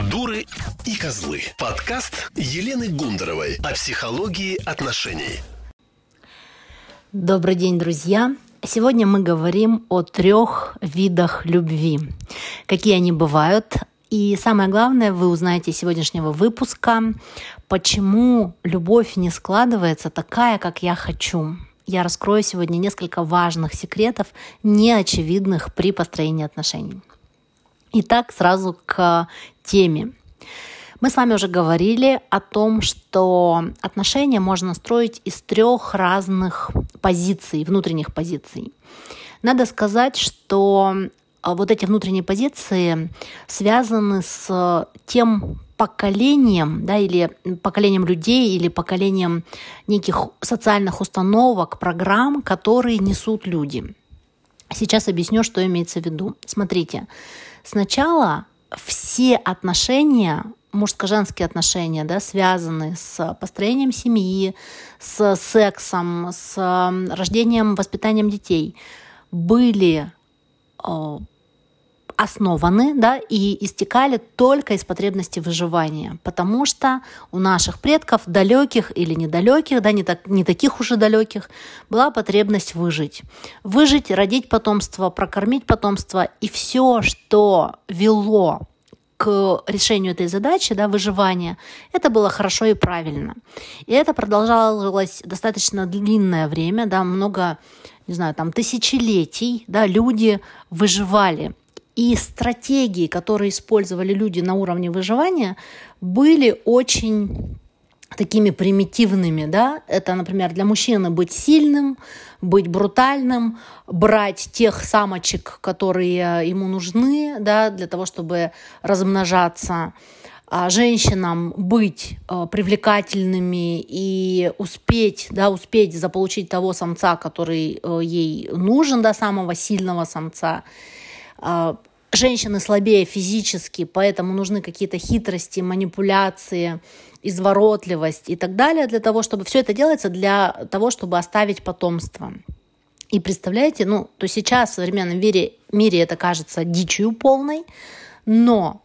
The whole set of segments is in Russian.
«Дуры и козлы». Подкаст Елены Гундаровой о психологии отношений. Добрый день, друзья! Сегодня мы говорим о трех видах любви. Какие они бывают, и самое главное, вы узнаете из сегодняшнего выпуска, почему любовь не складывается такая, как я хочу. Я раскрою сегодня несколько важных секретов, неочевидных при построении отношений. Итак, сразу к теме. Мы с вами уже говорили о том, что отношения можно строить из трех разных позиций, внутренних позиций. Надо сказать, что а, вот эти внутренние позиции связаны с тем поколением, да, или поколением людей, или поколением неких социальных установок, программ, которые несут люди. Сейчас объясню, что имеется в виду. Смотрите, Сначала все отношения мужско-женские отношения, да, связаны с построением семьи, с сексом, с рождением, воспитанием детей, были э, основаны да, и истекали только из потребности выживания, потому что у наших предков, далеких или недалеких, да, не, так, не таких уже далеких, была потребность выжить. Выжить, родить потомство, прокормить потомство и все, что вело к решению этой задачи, да, выживания, это было хорошо и правильно. И это продолжалось достаточно длинное время, да, много, не знаю, там тысячелетий, да, люди выживали. И стратегии, которые использовали люди на уровне выживания, были очень такими примитивными, да, это, например, для мужчины быть сильным, быть брутальным, брать тех самочек, которые ему нужны, да, для того, чтобы размножаться, а женщинам быть э, привлекательными и успеть, да, успеть заполучить того самца, который э, ей нужен, да, самого сильного самца, женщины слабее физически, поэтому нужны какие-то хитрости, манипуляции, изворотливость и так далее для того, чтобы все это делается для того, чтобы оставить потомство. И представляете, ну, то сейчас в современном мире, мире это кажется дичью полной, но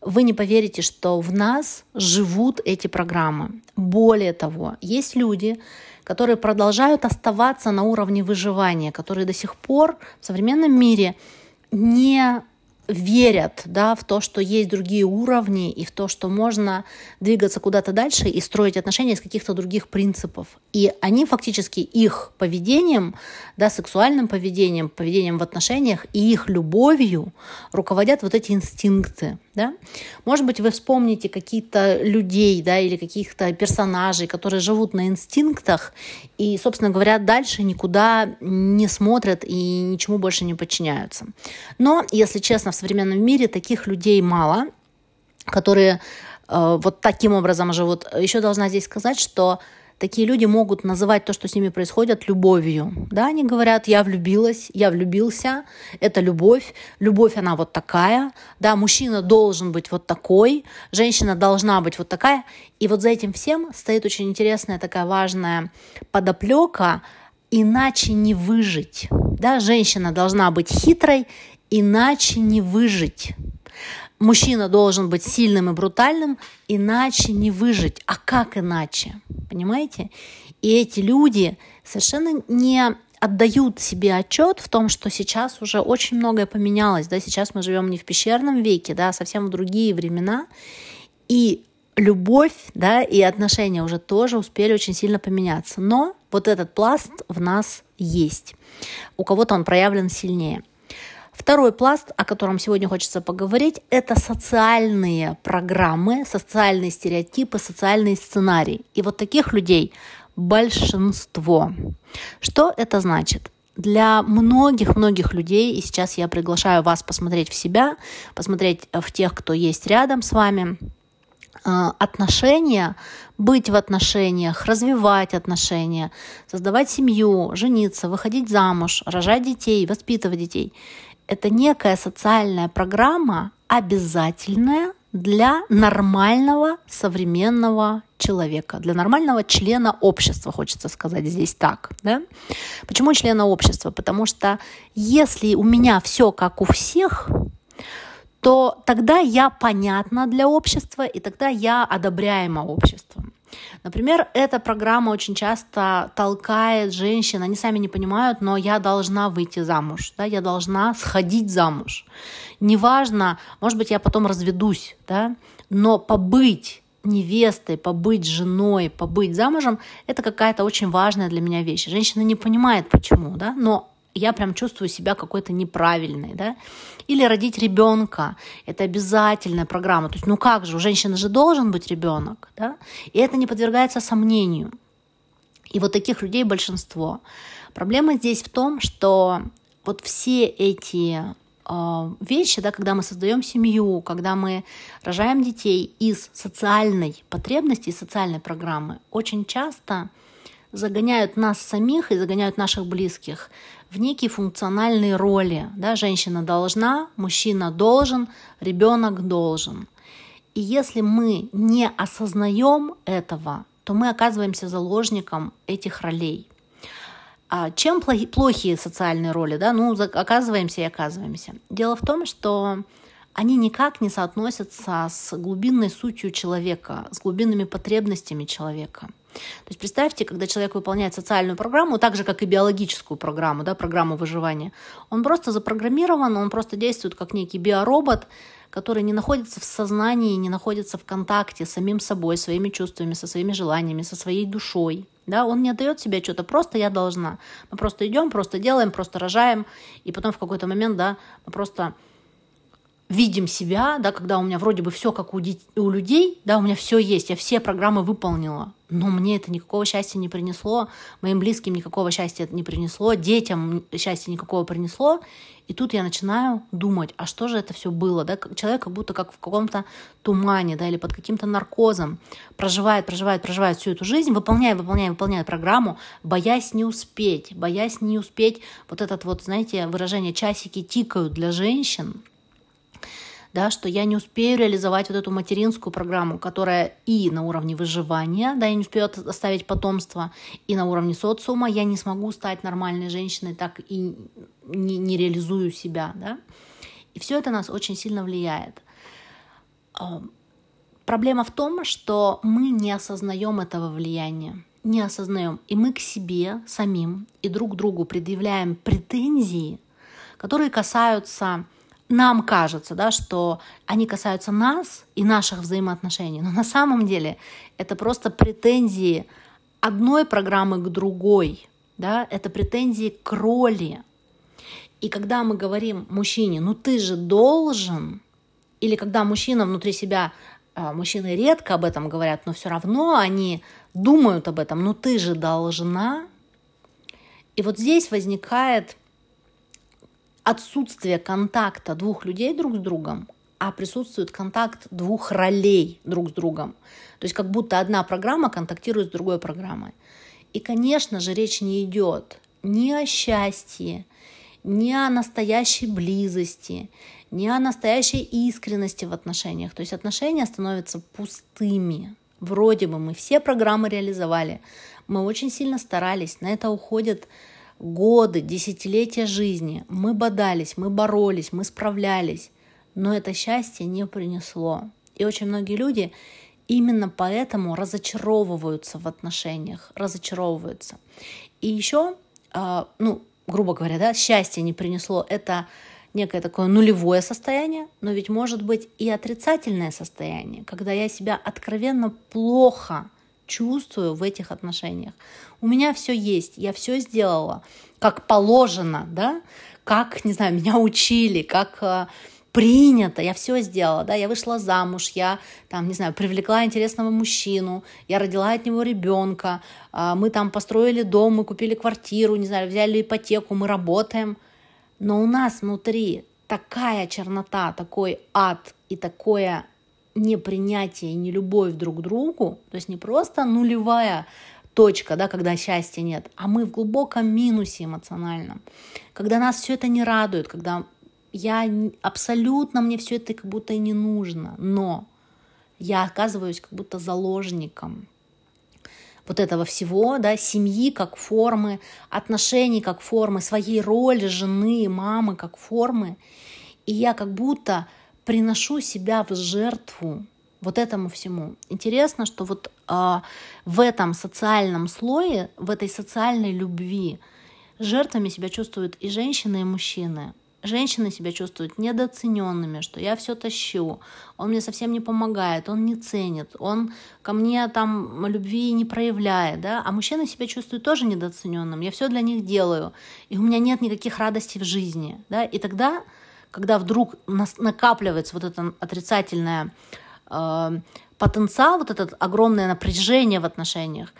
вы не поверите, что в нас живут эти программы. Более того, есть люди, которые продолжают оставаться на уровне выживания, которые до сих пор в современном мире не верят да, в то, что есть другие уровни и в то, что можно двигаться куда-то дальше и строить отношения из каких-то других принципов. И они фактически их поведением, да, сексуальным поведением, поведением в отношениях и их любовью руководят вот эти инстинкты. Да? Может быть, вы вспомните каких-то людей да, или каких-то персонажей, которые живут на инстинктах и, собственно говоря, дальше никуда не смотрят и ничему больше не подчиняются. Но, если честно, современном мире таких людей мало, которые э, вот таким образом живут. Еще должна здесь сказать, что такие люди могут называть то, что с ними происходит, любовью. Да, они говорят, я влюбилась, я влюбился, это любовь, любовь она вот такая, да, мужчина должен быть вот такой, женщина должна быть вот такая. И вот за этим всем стоит очень интересная такая важная подоплека, иначе не выжить. Да, женщина должна быть хитрой, иначе не выжить. Мужчина должен быть сильным и брутальным, иначе не выжить. А как иначе? Понимаете? И эти люди совершенно не отдают себе отчет в том, что сейчас уже очень многое поменялось. Да? Сейчас мы живем не в пещерном веке, да, а совсем в другие времена. И любовь да, и отношения уже тоже успели очень сильно поменяться. Но вот этот пласт в нас есть. У кого-то он проявлен сильнее. Второй пласт, о котором сегодня хочется поговорить, это социальные программы, социальные стереотипы, социальные сценарии. И вот таких людей большинство. Что это значит? Для многих-многих людей, и сейчас я приглашаю вас посмотреть в себя, посмотреть в тех, кто есть рядом с вами, э, отношения, быть в отношениях, развивать отношения, создавать семью, жениться, выходить замуж, рожать детей, воспитывать детей – это некая социальная программа, обязательная для нормального современного человека, для нормального члена общества, хочется сказать здесь так. Да? Почему члена общества? Потому что если у меня все как у всех, то тогда я понятна для общества, и тогда я одобряема обществом. Например, эта программа очень часто толкает женщин, они сами не понимают, но я должна выйти замуж, да, я должна сходить замуж. Неважно, может быть, я потом разведусь, да, но побыть невестой, побыть женой, побыть замужем, это какая-то очень важная для меня вещь. Женщина не понимает, почему, да, но я прям чувствую себя какой-то неправильной, да, или родить ребенка, это обязательная программа, то есть ну как же, у женщины же должен быть ребенок, да, и это не подвергается сомнению. И вот таких людей большинство. Проблема здесь в том, что вот все эти э, вещи, да, когда мы создаем семью, когда мы рожаем детей из социальной потребности, из социальной программы, очень часто загоняют нас самих и загоняют наших близких в некие функциональные роли. Да? Женщина должна, мужчина должен, ребенок должен. И если мы не осознаем этого, то мы оказываемся заложником этих ролей. А чем плохие социальные роли? Да? Ну, оказываемся и оказываемся. Дело в том, что они никак не соотносятся с глубинной сутью человека, с глубинными потребностями человека. То есть представьте, когда человек выполняет социальную программу, так же, как и биологическую программу, да, программу выживания, он просто запрограммирован, он просто действует как некий биоробот, который не находится в сознании, не находится в контакте с самим собой, своими чувствами, со своими желаниями, со своей душой. Да, он не отдает себе что-то, просто я должна. Мы просто идем, просто делаем, просто рожаем, и потом в какой-то момент, да, мы просто видим себя, да, когда у меня вроде бы все как у, у людей, да, у меня все есть, я все программы выполнила, но мне это никакого счастья не принесло, моим близким никакого счастья это не принесло, детям счастья никакого принесло, и тут я начинаю думать, а что же это все было, да, человек как будто как в каком-то тумане, да, или под каким-то наркозом проживает, проживает, проживает всю эту жизнь, выполняя, выполняя, выполняя программу, боясь не успеть, боясь не успеть, вот этот вот, знаете, выражение «часики тикают» для женщин – да, что я не успею реализовать вот эту материнскую программу, которая и на уровне выживания, да, я не успею оставить потомство, и на уровне социума я не смогу стать нормальной женщиной, так и не, не реализую себя, да. И все это нас очень сильно влияет. Проблема в том, что мы не осознаем этого влияния, не осознаем. И мы к себе самим и друг другу предъявляем претензии, которые касаются нам кажется, да, что они касаются нас и наших взаимоотношений, но на самом деле это просто претензии одной программы к другой, да, это претензии к роли. И когда мы говорим мужчине, ну ты же должен, или когда мужчина внутри себя, а, мужчины редко об этом говорят, но все равно они думают об этом, ну ты же должна. И вот здесь возникает отсутствие контакта двух людей друг с другом, а присутствует контакт двух ролей друг с другом. То есть как будто одна программа контактирует с другой программой. И, конечно же, речь не идет ни о счастье, ни о настоящей близости, ни о настоящей искренности в отношениях. То есть отношения становятся пустыми. Вроде бы мы все программы реализовали, мы очень сильно старались, на это уходят годы, десятилетия жизни. Мы бодались, мы боролись, мы справлялись, но это счастье не принесло. И очень многие люди именно поэтому разочаровываются в отношениях, разочаровываются. И еще, а, ну, грубо говоря, да, счастье не принесло, это некое такое нулевое состояние, но ведь может быть и отрицательное состояние, когда я себя откровенно плохо чувствую в этих отношениях. У меня все есть, я все сделала, как положено, да, как, не знаю, меня учили, как э, принято, я все сделала, да, я вышла замуж, я там, не знаю, привлекла интересного мужчину, я родила от него ребенка, э, мы там построили дом, мы купили квартиру, не знаю, взяли ипотеку, мы работаем, но у нас внутри такая чернота, такой ад и такое непринятие и не любовь друг к другу, то есть не просто нулевая точка, да, когда счастья нет, а мы в глубоком минусе эмоциональном, когда нас все это не радует, когда я абсолютно мне все это как будто и не нужно, но я оказываюсь как будто заложником вот этого всего, да, семьи как формы, отношений как формы, своей роли жены, мамы как формы. И я как будто приношу себя в жертву вот этому всему. Интересно, что вот а, в этом социальном слое, в этой социальной любви жертвами себя чувствуют и женщины, и мужчины. Женщины себя чувствуют недооцененными, что я все тащу, он мне совсем не помогает, он не ценит, он ко мне там любви не проявляет, да, а мужчины себя чувствуют тоже недооцененным, я все для них делаю, и у меня нет никаких радостей в жизни, да, и тогда, когда вдруг накапливается вот это отрицательное э, потенциал, вот это огромное напряжение в отношениях,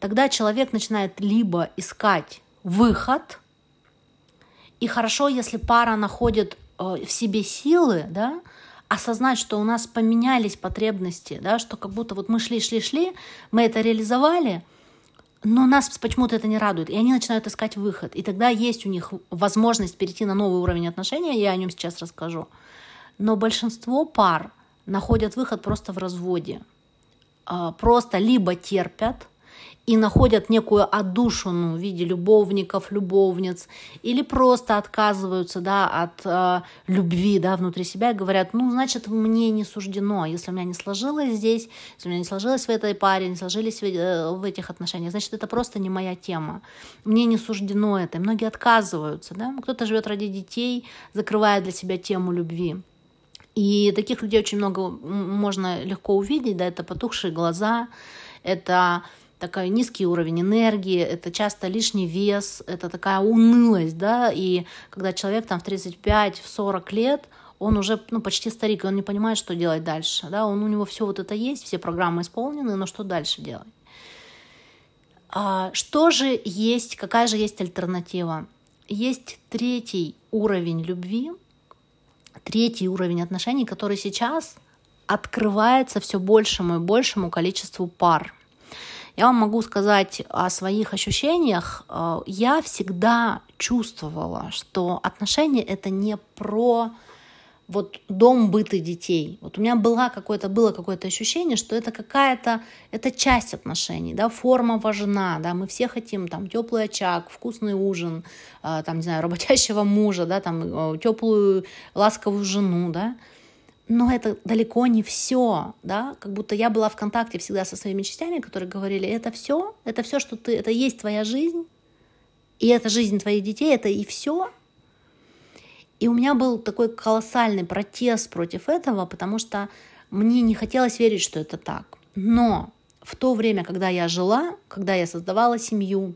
тогда человек начинает либо искать выход – и хорошо, если пара находит э, в себе силы, да, осознать, что у нас поменялись потребности, да, что как будто вот мы шли, шли, шли, мы это реализовали, но нас почему-то это не радует, и они начинают искать выход. И тогда есть у них возможность перейти на новый уровень отношений, я о нем сейчас расскажу. Но большинство пар находят выход просто в разводе. А, просто либо терпят, и находят некую отдушину в виде любовников, любовниц, или просто отказываются да, от э, любви да, внутри себя и говорят, ну, значит, мне не суждено, если у меня не сложилось здесь, если у меня не сложилось в этой паре, не сложились в, э, в этих отношениях, значит, это просто не моя тема. Мне не суждено это. И многие отказываются. Да? Кто-то живет ради детей, закрывая для себя тему любви. И таких людей очень много можно легко увидеть, да, это потухшие глаза, это такой низкий уровень энергии, это часто лишний вес, это такая унылость, да, и когда человек там в 35, в 40 лет, он уже ну, почти старик, и он не понимает, что делать дальше, да, он, у него все вот это есть, все программы исполнены, но что дальше делать? А, что же есть, какая же есть альтернатива? Есть третий уровень любви, третий уровень отношений, который сейчас открывается все большему и большему количеству пар. Я вам могу сказать о своих ощущениях. Э, я всегда чувствовала, что отношения это не про вот дом быты детей. Вот у меня была какое-то, было какое-то ощущение, что это какая-то, это часть отношений, да, форма важна, да, мы все хотим там теплый очаг, вкусный ужин, э, там, не знаю, работящего мужа, да, там, э, теплую ласковую жену, да, но это далеко не все, да, как будто я была в контакте всегда со своими частями, которые говорили, это все, это все, что ты, это есть твоя жизнь, и это жизнь твоих детей, это и все. И у меня был такой колоссальный протест против этого, потому что мне не хотелось верить, что это так. Но в то время, когда я жила, когда я создавала семью,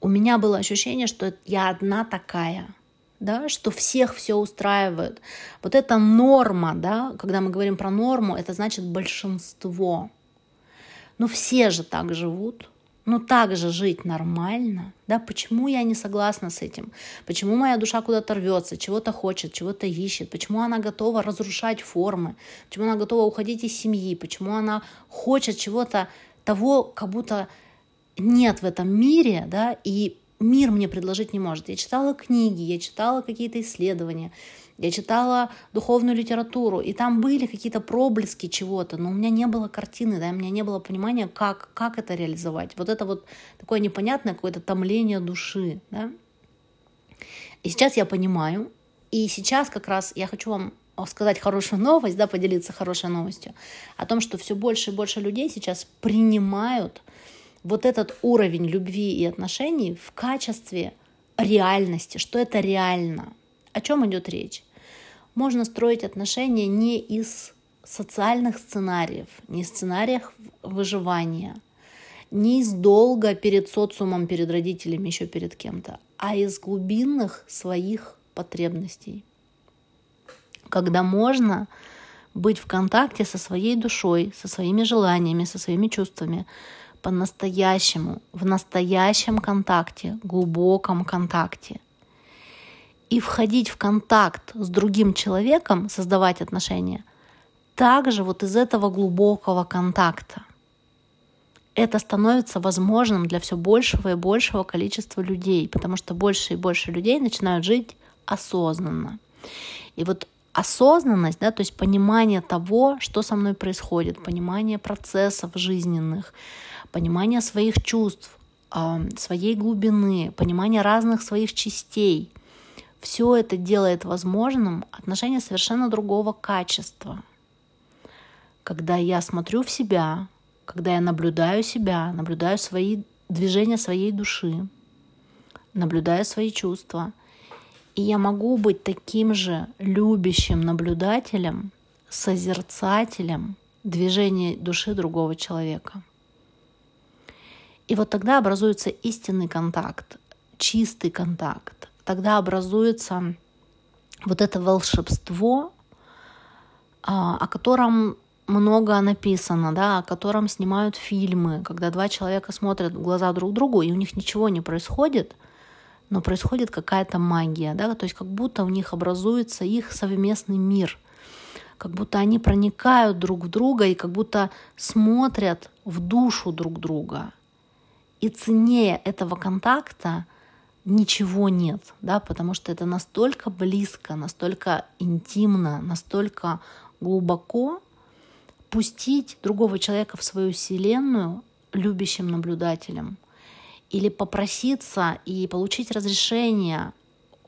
у меня было ощущение, что я одна такая – да, что всех все устраивает. Вот эта норма, да, когда мы говорим про норму, это значит большинство. Но все же так живут, ну так же жить нормально, да, почему я не согласна с этим, почему моя душа куда-то рвется, чего-то хочет, чего-то ищет, почему она готова разрушать формы, почему она готова уходить из семьи, почему она хочет чего-то того, как будто нет в этом мире, да, и мир мне предложить не может. Я читала книги, я читала какие-то исследования, я читала духовную литературу, и там были какие-то проблески чего-то, но у меня не было картины, да, у меня не было понимания, как, как это реализовать. Вот это вот такое непонятное какое-то томление души, да. И сейчас я понимаю, и сейчас как раз я хочу вам сказать хорошую новость, да, поделиться хорошей новостью о том, что все больше и больше людей сейчас принимают вот этот уровень любви и отношений в качестве реальности, что это реально. О чем идет речь? Можно строить отношения не из социальных сценариев, не из сценариев выживания, не из долга перед социумом, перед родителями, еще перед кем-то, а из глубинных своих потребностей. Когда можно быть в контакте со своей душой, со своими желаниями, со своими чувствами, по-настоящему, в настоящем контакте, глубоком контакте. И входить в контакт с другим человеком, создавать отношения, также вот из этого глубокого контакта. Это становится возможным для все большего и большего количества людей, потому что больше и больше людей начинают жить осознанно. И вот осознанность, да, то есть понимание того, что со мной происходит, понимание процессов жизненных, понимание своих чувств, своей глубины, понимание разных своих частей. все это делает возможным отношения совершенно другого качества. Когда я смотрю в себя, когда я наблюдаю себя, наблюдаю свои движения своей души, наблюдаю свои чувства, и я могу быть таким же любящим наблюдателем, созерцателем движения души другого человека. И вот тогда образуется истинный контакт, чистый контакт. Тогда образуется вот это волшебство, а, о котором много написано, да, о котором снимают фильмы, когда два человека смотрят в глаза друг другу, и у них ничего не происходит, но происходит какая-то магия, да, то есть как будто у них образуется их совместный мир, как будто они проникают друг в друга и как будто смотрят в душу друг друга. И ценнее этого контакта ничего нет, да, потому что это настолько близко, настолько интимно, настолько глубоко, пустить другого человека в свою вселенную любящим наблюдателем или попроситься и получить разрешение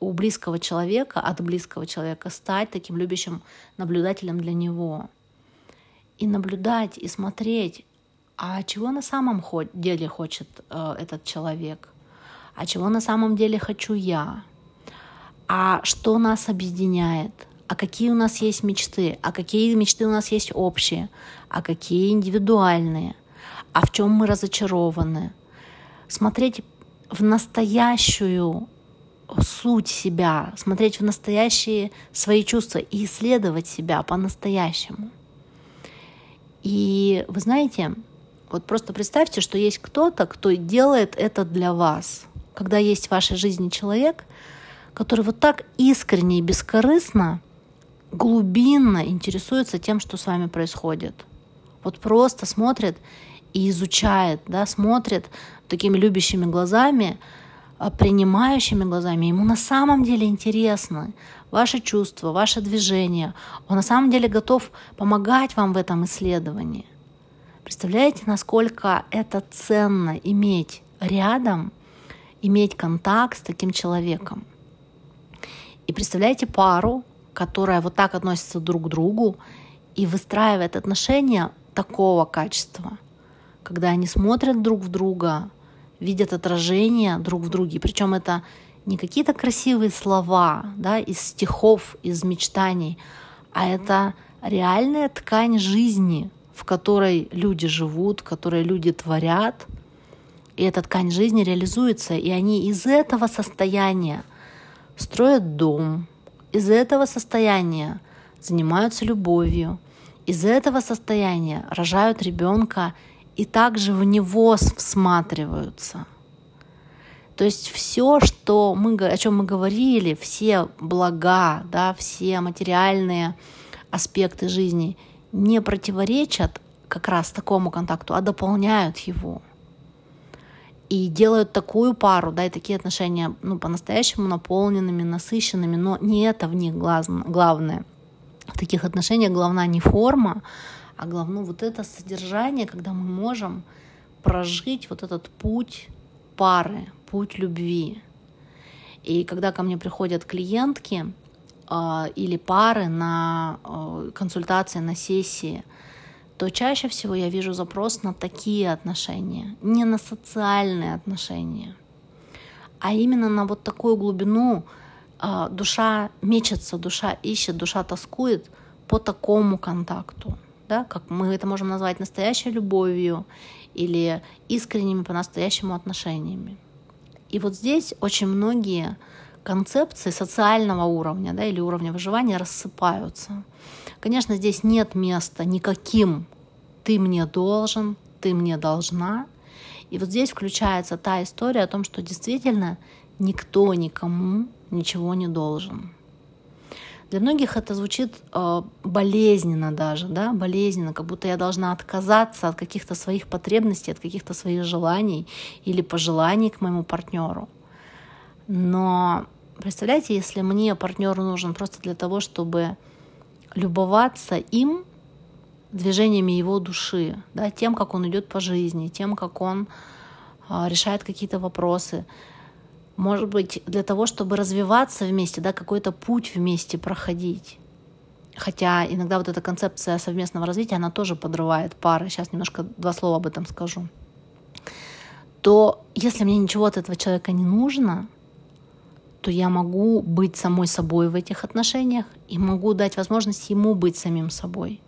у близкого человека, от близкого человека, стать таким любящим наблюдателем для него. И наблюдать, и смотреть, а чего на самом деле хочет э, этот человек, а чего на самом деле хочу я, а что нас объединяет, а какие у нас есть мечты, а какие мечты у нас есть общие, а какие индивидуальные, а в чем мы разочарованы. Смотреть в настоящую суть себя, смотреть в настоящие свои чувства и исследовать себя по-настоящему. И вы знаете, вот просто представьте, что есть кто-то, кто делает это для вас. Когда есть в вашей жизни человек, который вот так искренне и бескорыстно глубинно интересуется тем, что с вами происходит. Вот просто смотрит и изучает, да, смотрит такими любящими глазами, а, принимающими глазами. Ему на самом деле интересно ваши чувства, ваше движение. Он на самом деле готов помогать вам в этом исследовании. Представляете, насколько это ценно иметь рядом, иметь контакт с таким человеком. И представляете пару, которая вот так относится друг к другу и выстраивает отношения такого качества, когда они смотрят друг в друга, видят отражение друг в друге. Причем это не какие-то красивые слова да, из стихов, из мечтаний, а это реальная ткань жизни, в которой люди живут, в которой люди творят. И эта ткань жизни реализуется, и они из этого состояния строят дом, из этого состояния занимаются любовью, из этого состояния рожают ребенка и также в него всматриваются. То есть все, что мы, о чем мы говорили, все блага, да, все материальные аспекты жизни не противоречат как раз такому контакту, а дополняют его и делают такую пару, да, и такие отношения, ну, по-настоящему наполненными, насыщенными, но не это в них главное. В таких отношениях главна не форма, а главное вот это содержание, когда мы можем прожить вот этот путь пары, путь любви. И когда ко мне приходят клиентки или пары на э, консультации, на сессии, то чаще всего я вижу запрос на такие отношения, не на социальные отношения, а именно на вот такую глубину а, душа мечется, душа ищет, душа тоскует по такому контакту, да, как мы это можем назвать настоящей любовью или искренними по-настоящему отношениями. И вот здесь очень многие концепции социального уровня да, или уровня выживания рассыпаются. Конечно, здесь нет места никаким «ты мне должен», «ты мне должна». И вот здесь включается та история о том, что действительно никто никому ничего не должен. Для многих это звучит э, болезненно даже, да, болезненно, как будто я должна отказаться от каких-то своих потребностей, от каких-то своих желаний или пожеланий к моему партнеру. Но представляете, если мне партнер нужен просто для того, чтобы любоваться им, движениями его души, да, тем, как он идет по жизни, тем, как он а, решает какие-то вопросы, может быть, для того, чтобы развиваться вместе, да, какой-то путь вместе проходить. Хотя иногда вот эта концепция совместного развития, она тоже подрывает пары. Сейчас немножко два слова об этом скажу. То если мне ничего от этого человека не нужно, то я могу быть самой собой в этих отношениях и могу дать возможность ему быть самим собой.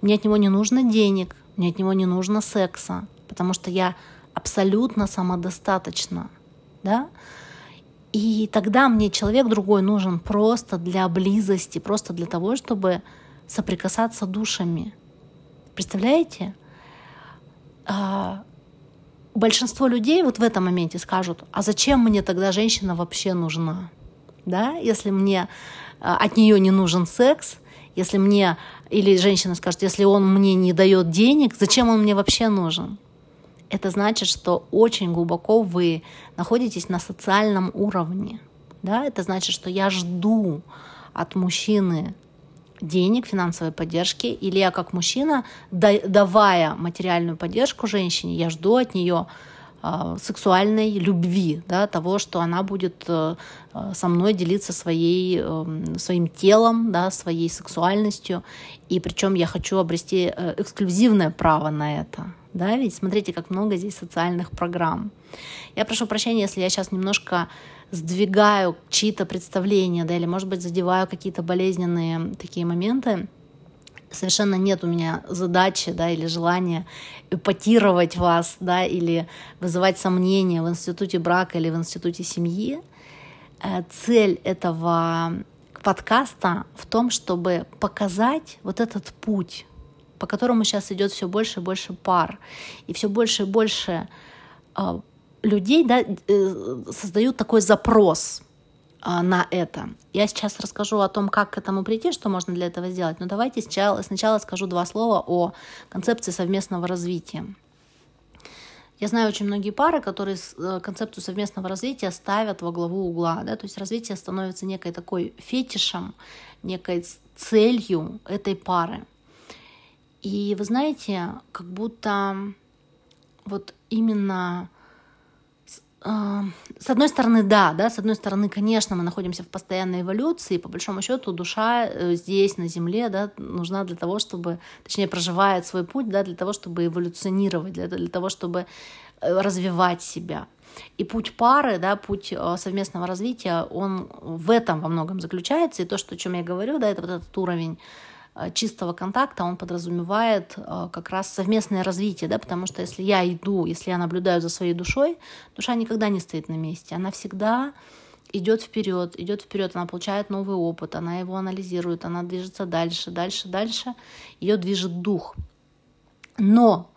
Мне от него не нужно денег, мне от него не нужно секса, потому что я абсолютно самодостаточна. Да? И тогда мне человек другой нужен просто для близости, просто для того, чтобы соприкасаться душами. Представляете? Большинство людей вот в этом моменте скажут, а зачем мне тогда женщина вообще нужна? Да? Если мне а, от нее не нужен секс, если мне, или женщина скажет, если он мне не дает денег, зачем он мне вообще нужен? это значит, что очень глубоко вы находитесь на социальном уровне. Да? Это значит, что я жду от мужчины денег, финансовой поддержки, или я как мужчина, давая материальную поддержку женщине, я жду от нее а, сексуальной любви, да, того, что она будет э, э, со мной делиться своей, эм, своим телом, да, своей сексуальностью. И причем я хочу обрести э, эксклюзивное право на это. Да, ведь смотрите, как много здесь социальных программ. Я прошу прощения, если я сейчас немножко сдвигаю чьи-то представления, да, или, может быть, задеваю какие-то болезненные такие моменты совершенно нет у меня задачи, да, или желания эпатировать вас, да, или вызывать сомнения в институте брака или в институте семьи. Э, цель этого подкаста в том, чтобы показать вот этот путь, по которому сейчас идет все больше и больше пар, и все больше и больше э, людей да, э, создают такой запрос а, на это. Я сейчас расскажу о том, как к этому прийти, что можно для этого сделать, но давайте сначала, сначала скажу два слова о концепции совместного развития. Я знаю очень многие пары, которые э, концепцию совместного развития ставят во главу угла. Да? То есть развитие становится некой такой фетишем, некой целью этой пары. И вы знаете, как будто вот именно с одной стороны, да, да, с одной стороны, конечно, мы находимся в постоянной эволюции, по большому счету душа э, здесь, на Земле, да, нужна для того, чтобы, точнее, проживает свой путь, да, для того, чтобы эволюционировать, для, для того, чтобы э, развивать себя. И путь пары, да, путь э, совместного развития, он в этом во многом заключается. И то, что, о чем я говорю, да, это вот этот уровень чистого контакта, он подразумевает э, как раз совместное развитие, да, потому что если я иду, если я наблюдаю за своей душой, душа никогда не стоит на месте, она всегда идет вперед, идет вперед, она получает новый опыт, она его анализирует, она движется дальше, дальше, дальше, ее движет дух. Но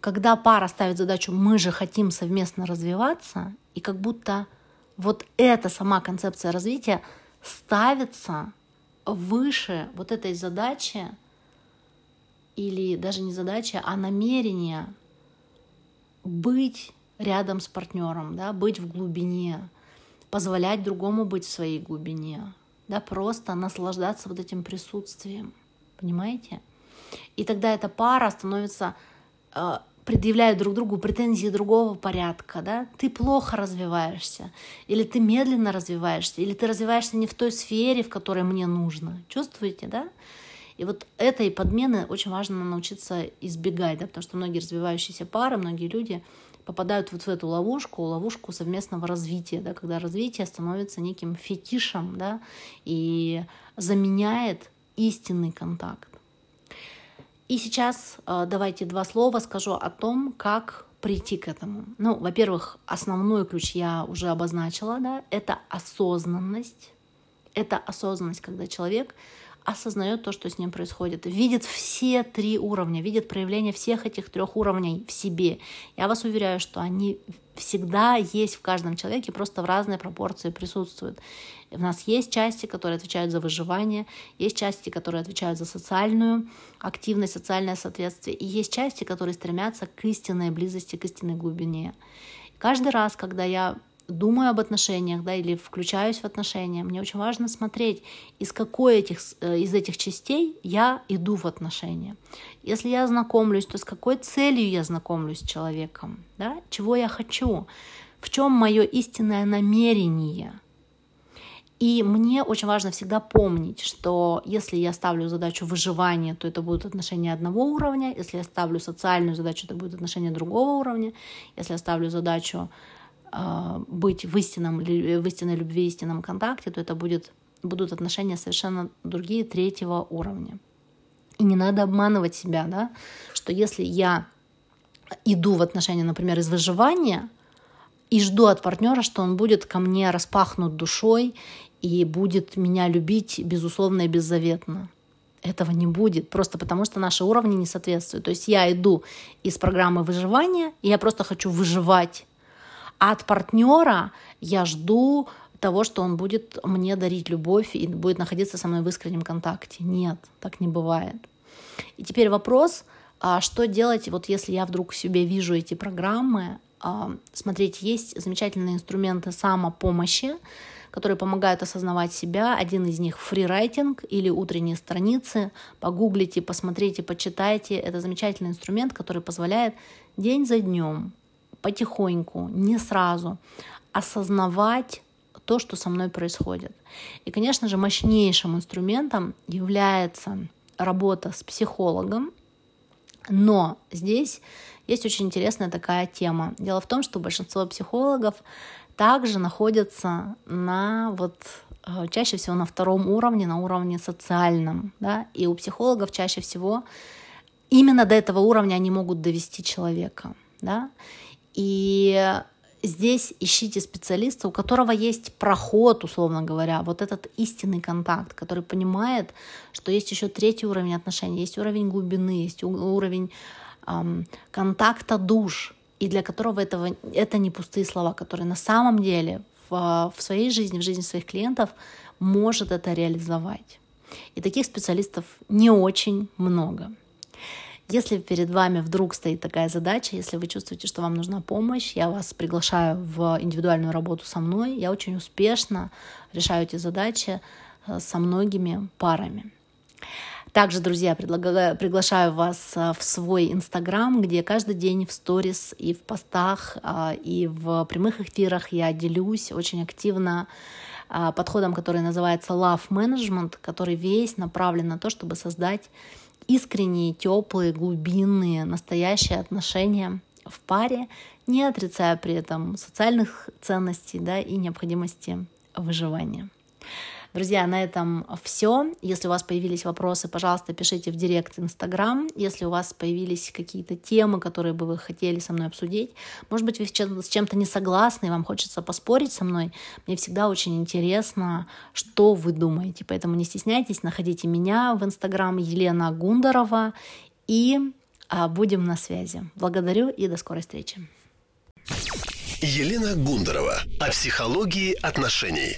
когда пара ставит задачу «мы же хотим совместно развиваться», и как будто вот эта сама концепция развития ставится выше вот этой задачи, или даже не задачи, а намерение быть рядом с партнером, да, быть в глубине, позволять другому быть в своей глубине, да, просто наслаждаться вот этим присутствием, понимаете? И тогда эта пара становится э, предъявляют друг другу претензии другого порядка, да, ты плохо развиваешься, или ты медленно развиваешься, или ты развиваешься не в той сфере, в которой мне нужно. Чувствуете, да? И вот этой подмены очень важно научиться избегать, да, потому что многие развивающиеся пары, многие люди попадают вот в эту ловушку, ловушку совместного развития, да, когда развитие становится неким фетишем да, и заменяет истинный контакт. И сейчас э, давайте два слова скажу о том, как прийти к этому. Ну, во-первых, основной ключ я уже обозначила, да, это осознанность. Это осознанность, когда человек осознает то, что с ним происходит, видит все три уровня, видит проявление всех этих трех уровней в себе. Я вас уверяю, что они всегда есть в каждом человеке, просто в разной пропорции присутствуют. У нас есть части, которые отвечают за выживание, есть части, которые отвечают за социальную активность, социальное соответствие, и есть части, которые стремятся к истинной близости, к истинной глубине. Каждый раз, когда я думаю об отношениях, да, или включаюсь в отношения, мне очень важно смотреть, из какой этих, э, из этих частей я иду в отношения. Если я знакомлюсь, то с какой целью я знакомлюсь с человеком, да, чего я хочу, в чем мое истинное намерение. И мне очень важно всегда помнить, что если я ставлю задачу выживания, то это будут отношения одного уровня, если я ставлю социальную задачу, это будут отношения другого уровня, если я ставлю задачу быть в, истинном, в истинной любви, истинном контакте, то это будет, будут отношения совершенно другие, третьего уровня. И не надо обманывать себя, да, что если я иду в отношения, например, из выживания, и жду от партнера, что он будет ко мне распахнут душой и будет меня любить безусловно и беззаветно. Этого не будет, просто потому что наши уровни не соответствуют. То есть я иду из программы выживания, и я просто хочу выживать. А от партнера я жду того, что он будет мне дарить любовь и будет находиться со мной в искреннем контакте. Нет, так не бывает. И теперь вопрос, а что делать, вот если я вдруг себе вижу эти программы, а, смотрите, есть замечательные инструменты самопомощи, которые помогают осознавать себя. Один из них фрирайтинг или утренние страницы. Погуглите, посмотрите, почитайте. Это замечательный инструмент, который позволяет день за днем, потихоньку, не сразу, осознавать то, что со мной происходит. И, конечно же, мощнейшим инструментом является работа с психологом, но здесь есть очень интересная такая тема. Дело в том, что большинство психологов также находятся на вот э, чаще всего на втором уровне, на уровне социальном, да, и у психологов чаще всего именно до этого уровня они могут довести человека, да, и здесь ищите специалиста, у которого есть проход, условно говоря, вот этот истинный контакт, который понимает, что есть еще третий уровень отношений, есть уровень глубины, есть уровень эм, контакта душ, и для которого этого, это не пустые слова, которые на самом деле в, в своей жизни, в жизни своих клиентов может это реализовать. И таких специалистов не очень много. Если перед вами вдруг стоит такая задача, если вы чувствуете, что вам нужна помощь, я вас приглашаю в индивидуальную работу со мной. Я очень успешно решаю эти задачи э, со многими парами. Также, друзья, предлагаю, приглашаю вас э, в свой Инстаграм, где каждый день в сторис и в постах э, и в прямых эфирах я делюсь очень активно подходом, который называется Love Management, который весь направлен на то, чтобы создать искренние, теплые, глубинные, настоящие отношения в паре, не отрицая при этом социальных ценностей да, и необходимости выживания. Друзья, на этом все. Если у вас появились вопросы, пожалуйста, пишите в директ Инстаграм. Если у вас появились какие-то темы, которые бы вы хотели со мной обсудить, может быть, вы с чем-то не согласны, и вам хочется поспорить со мной, мне всегда очень интересно, что вы думаете. Поэтому не стесняйтесь, находите меня в Инстаграм Елена Гундарова и а, будем на связи. Благодарю и до скорой встречи. Елена Гундарова о психологии отношений.